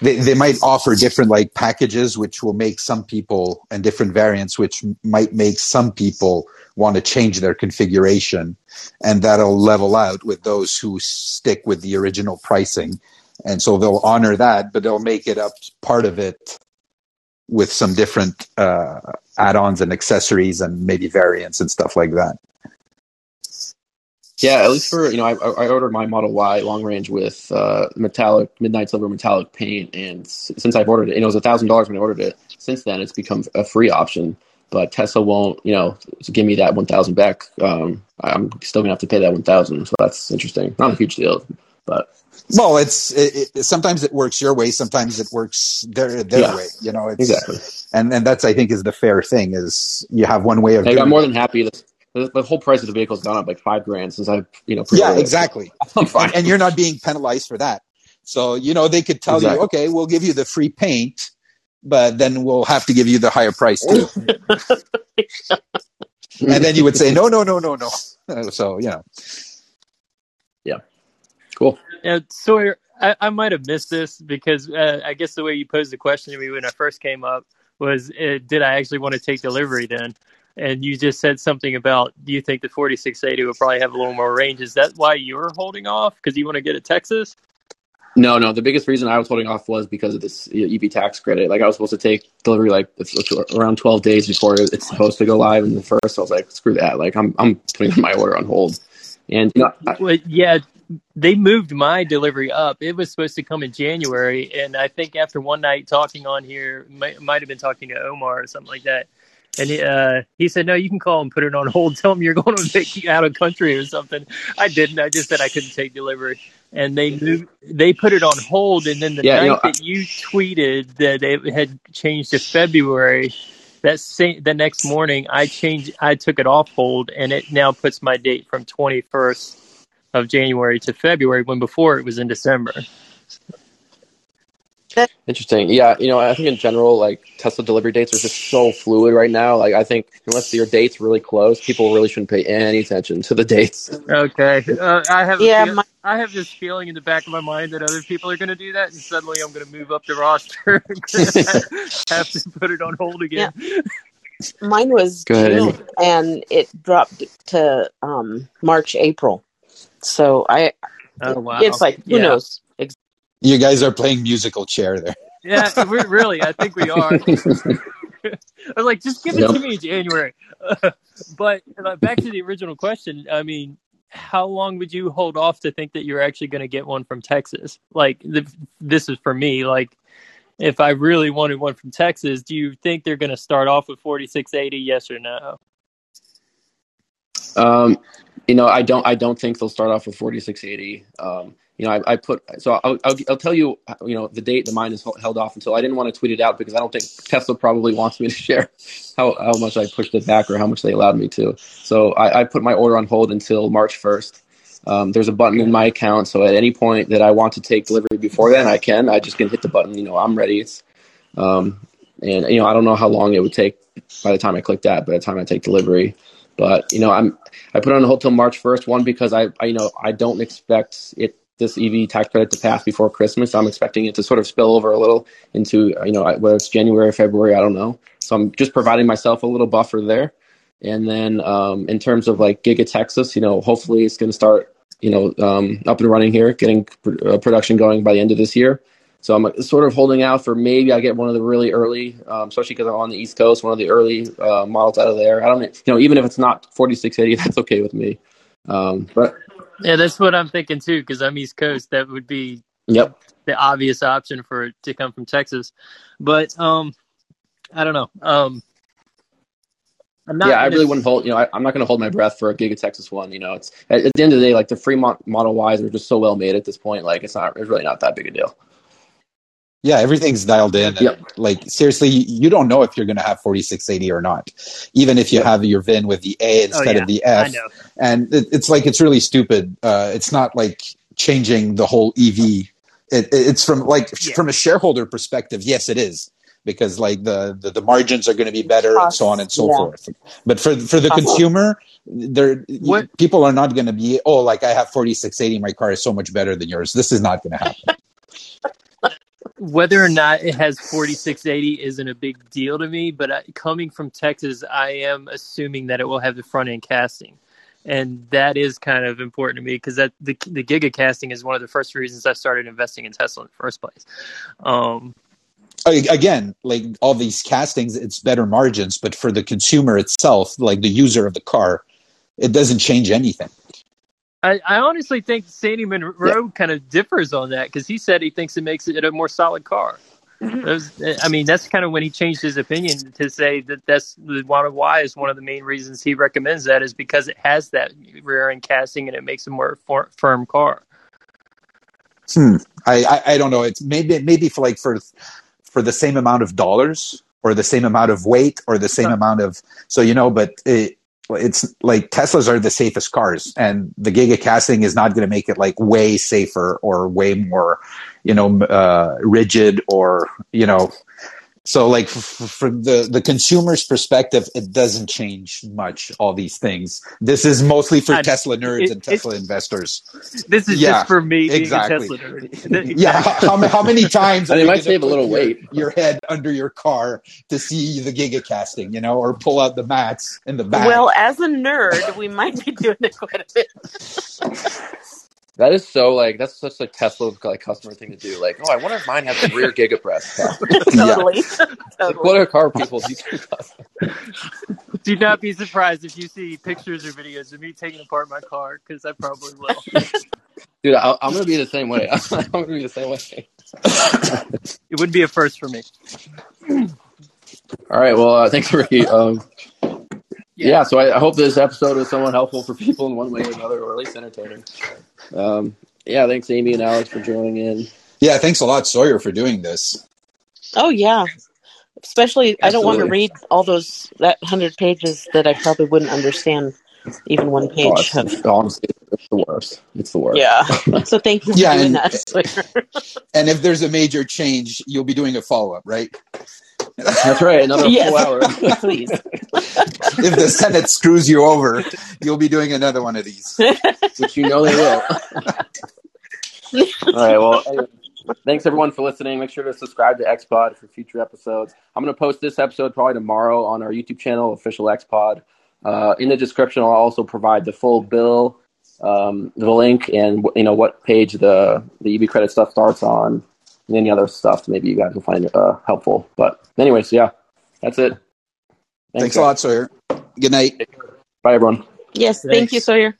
B: They they might offer different like packages, which will make some people and different variants, which might make some people want to change their configuration, and that'll level out with those who stick with the original pricing, and so they'll honor that, but they'll make it up part of it with some different uh, add-ons and accessories and maybe variants and stuff like that.
A: Yeah, at least for you know, I, I ordered my Model Y long range with uh, metallic midnight silver metallic paint, and s- since I've ordered it, and it was a thousand dollars when I ordered it. Since then, it's become a free option, but Tesla won't, you know, give me that one thousand back. Um, I'm still gonna have to pay that one thousand, so that's interesting. Not a huge deal, but
B: Well, it's it, it, sometimes it works your way, sometimes it works their their
A: Yeah.
B: way. You know, it's
A: exactly.
B: and and that's I think is the fair thing is you have one way of
A: Like, I'm more than happy. The, the, the whole price of the vehicle's gone up like five grand since I've, you know,
B: Yeah,
A: it.
B: exactly.
A: I'm fine.
B: And, and you're not being penalized for that. So you know they could tell
A: Exactly.
B: you, okay, we'll give you the free paint, but then we'll have to give you the higher price too. and then you would say, no, no, no, no, no. So you know,
A: cool.
H: Yeah, Sawyer, I, I might have missed this because uh, I guess the way you posed the question to me when I first came up was, uh, did I actually want to take delivery then? And you just said something about, do you think the 4680 will probably have a little more range? Is that why you're holding off? Because you want to get a Texas?
A: No, no. The biggest reason I was holding off was because of this EV tax credit. Like I was supposed to take delivery like around twelve days before it's supposed to go live in the first. So I was like, screw that. Like I'm I'm putting my order on hold. And you know, I-
H: Well, yeah, they moved my delivery up. It was supposed to come in January, and I think after one night talking on here, might, might have been talking to Omar or something like that. And he, uh, he said, "No, you can call and put it on hold. Tell them you're going to take you out of country or something." I didn't. I just said I couldn't take delivery, and they moved, they put it on hold. And then the
A: Yeah,
H: night
A: you know, I-
H: that you tweeted that it had changed to February, that same the next morning, I changed. I took it off hold, and it now puts my date from 21st of January to February, when before it was in December.
A: Interesting. Yeah, you know, I think in general, like Tesla delivery dates are just so fluid right now. Like I think unless your date's really close, people really shouldn't pay any attention to the dates.
H: Okay, uh, I have
C: Yeah,
H: feel-
C: my-
H: I have this feeling in the back of my mind that other people are going to do that, and suddenly I'm going to move up the roster and have to put it on hold again.
C: Mine was
A: Go ahead,
C: June, and it dropped to um, March, April. So I,
H: Oh wow!
C: it's like who
H: Yeah.
C: knows? Ex-
B: you guys are playing musical chair there.
H: Yeah, we really, I think we are. I was like, just give it
A: Yep.
H: to me in January. but uh, back to the original question. I mean, how long would you hold off to think that you're actually going to get one from Texas? Like, the, this is for me. Like, if I really wanted one from Texas, do you think they're going to start off with 4680? Yes or no?
A: Um, you know, I don't. I don't think they'll start off with 4680. Um, you know, I, I put so I'll, I'll I'll tell you. You know, the date the mine is held off until I didn't want to tweet it out because I don't think Tesla probably wants me to share how how much I pushed it back or how much they allowed me to. So I, I put my order on hold until March 1st. Um, there's a button in my account, so at any point that I want to take delivery before then, I can. I just can hit the button. You know, I'm ready. It's, um, and you know, I don't know how long it would take by the time I click that. By the time I take delivery, but you know, I'm I put on hold till March 1st. One because I, I you know I don't expect it this EV tax credit to pass before Christmas. I'm expecting it to sort of spill over a little into you know whether it's January or February. I don't know. So I'm just providing myself a little buffer there. And then um, in terms of like Giga Texas, you know, hopefully it's going to start, you know, um, up and running here, getting pr- uh, production going by the end of this year. So I'm sort of holding out for maybe I get one of the really early, um, especially because I'm on the East Coast, one of the early uh, models out of there. I don't, you know, even if it's not 4680, that's okay with me. Um, but
H: yeah, that's what I'm thinking too, because I'm East Coast. That would be
A: yep
H: the obvious option for it to come from Texas. But um, I don't know. Um,
A: I'm not yeah, I really wouldn't hold. You know, I, am not going to hold my breath for a Giga Texas one. You know, it's at, at, the end of the day, like the Fremont Model Ys are just so well made at this point. Like it's not, it's really not that big a deal.
B: Yeah, everything's dialed in. Yep. Like seriously, you don't know if you're going to have 4680 or not, even if you have your VIN with the A instead oh, yeah. of the F. And it, it's like it's really stupid. Uh, it's not like changing the whole EV. It, it's from like yeah. from a shareholder perspective. Yes, it is because like the, the, the margins are going to be better and so on and so yeah. forth. But for for the consumer, there people are not going to be oh like I have 4680 my car is so much better than yours. This is not going to happen.
H: Whether or not it has 4680 isn't a big deal to me, but uh, coming from Texas, I am assuming that it will have the front end casting and that is kind of important to me because that the the giga casting is one of the first reasons I started investing in Tesla in the first place. Um,
B: again, like all these castings, it's better margins, but for the consumer itself, like the user of the car, it doesn't change anything.
H: I, I honestly think Sandy Munro yeah. kind of differs on that because he said he thinks it makes it a more solid car. Mm-hmm. I mean, that's kind of when he changed his opinion to say that that's the one of why is one of the main reasons he recommends that is because it has that rear end casting and it makes a more for, firm car.
B: Hmm. I, I, I don't know. It's maybe maybe for like for for the same amount of dollars or the same amount of weight or the same amount of so you know but it, it's like teslas are the safest cars and the giga casting is not going to make it like way safer or way more you know uh, rigid or you know so, like from the the consumer's perspective, it doesn't change much. All these things. This is mostly for Tesla nerds it, and Tesla investors.
H: This is yeah, just for me exactly. Tesla nerd.
B: yeah. How, how, many times?
A: And they might save a little weight.
B: Your head under your car to see the gigacasting, you know, or pull out the mats in the back.
C: Well, as a nerd, we might be doing it quite a bit.
A: That is so like that's such like Tesla like customer thing to do. Like, oh, I wonder if mine has a rear giga press.
C: totally. totally.
A: Like, what are car people do?
H: do not be surprised if you see pictures or videos of me taking apart my car because I probably will.
A: Dude, I, am gonna be the same way. I'm gonna be the same way.
H: it would be a first for me.
A: All right. Well, uh, thanks, Ricky. Um, yeah. yeah, so I, I, hope this episode was somewhat helpful for people in one way or another, or at least entertaining. Um, yeah, thanks, Amy and Alex, for joining in.
B: Yeah, thanks a lot, Sawyer, for doing this.
C: Oh yeah, especially Absolutely. I don't want to read all those that hundred pages that I probably wouldn't understand even one page. Oh,
A: it's, honestly, it's the worst. It's the worst.
C: Yeah. So thank you for yeah, doing and,
B: that. and if there's a major change, you'll be doing a follow up, right?
A: That's right. Another yes. full hour.
C: Please.
B: if the Senate screws you over, you'll be doing another one of these.
A: Which you know they will. All right. Well, anyway, thanks everyone for listening. Make sure to subscribe to XPod for future episodes. I'm going to post this episode probably tomorrow on our YouTube channel, official XPod. Uh, in the description, I'll also provide the full bill, um, the link, and you know what page the the EV credit stuff starts on and any other stuff maybe you guys will find uh, helpful. But anyways, yeah, that's it.
B: Thanks, Thanks a lot, Sawyer. Good night.
A: Bye, everyone.
C: Yes, Thanks. thank you, Sawyer.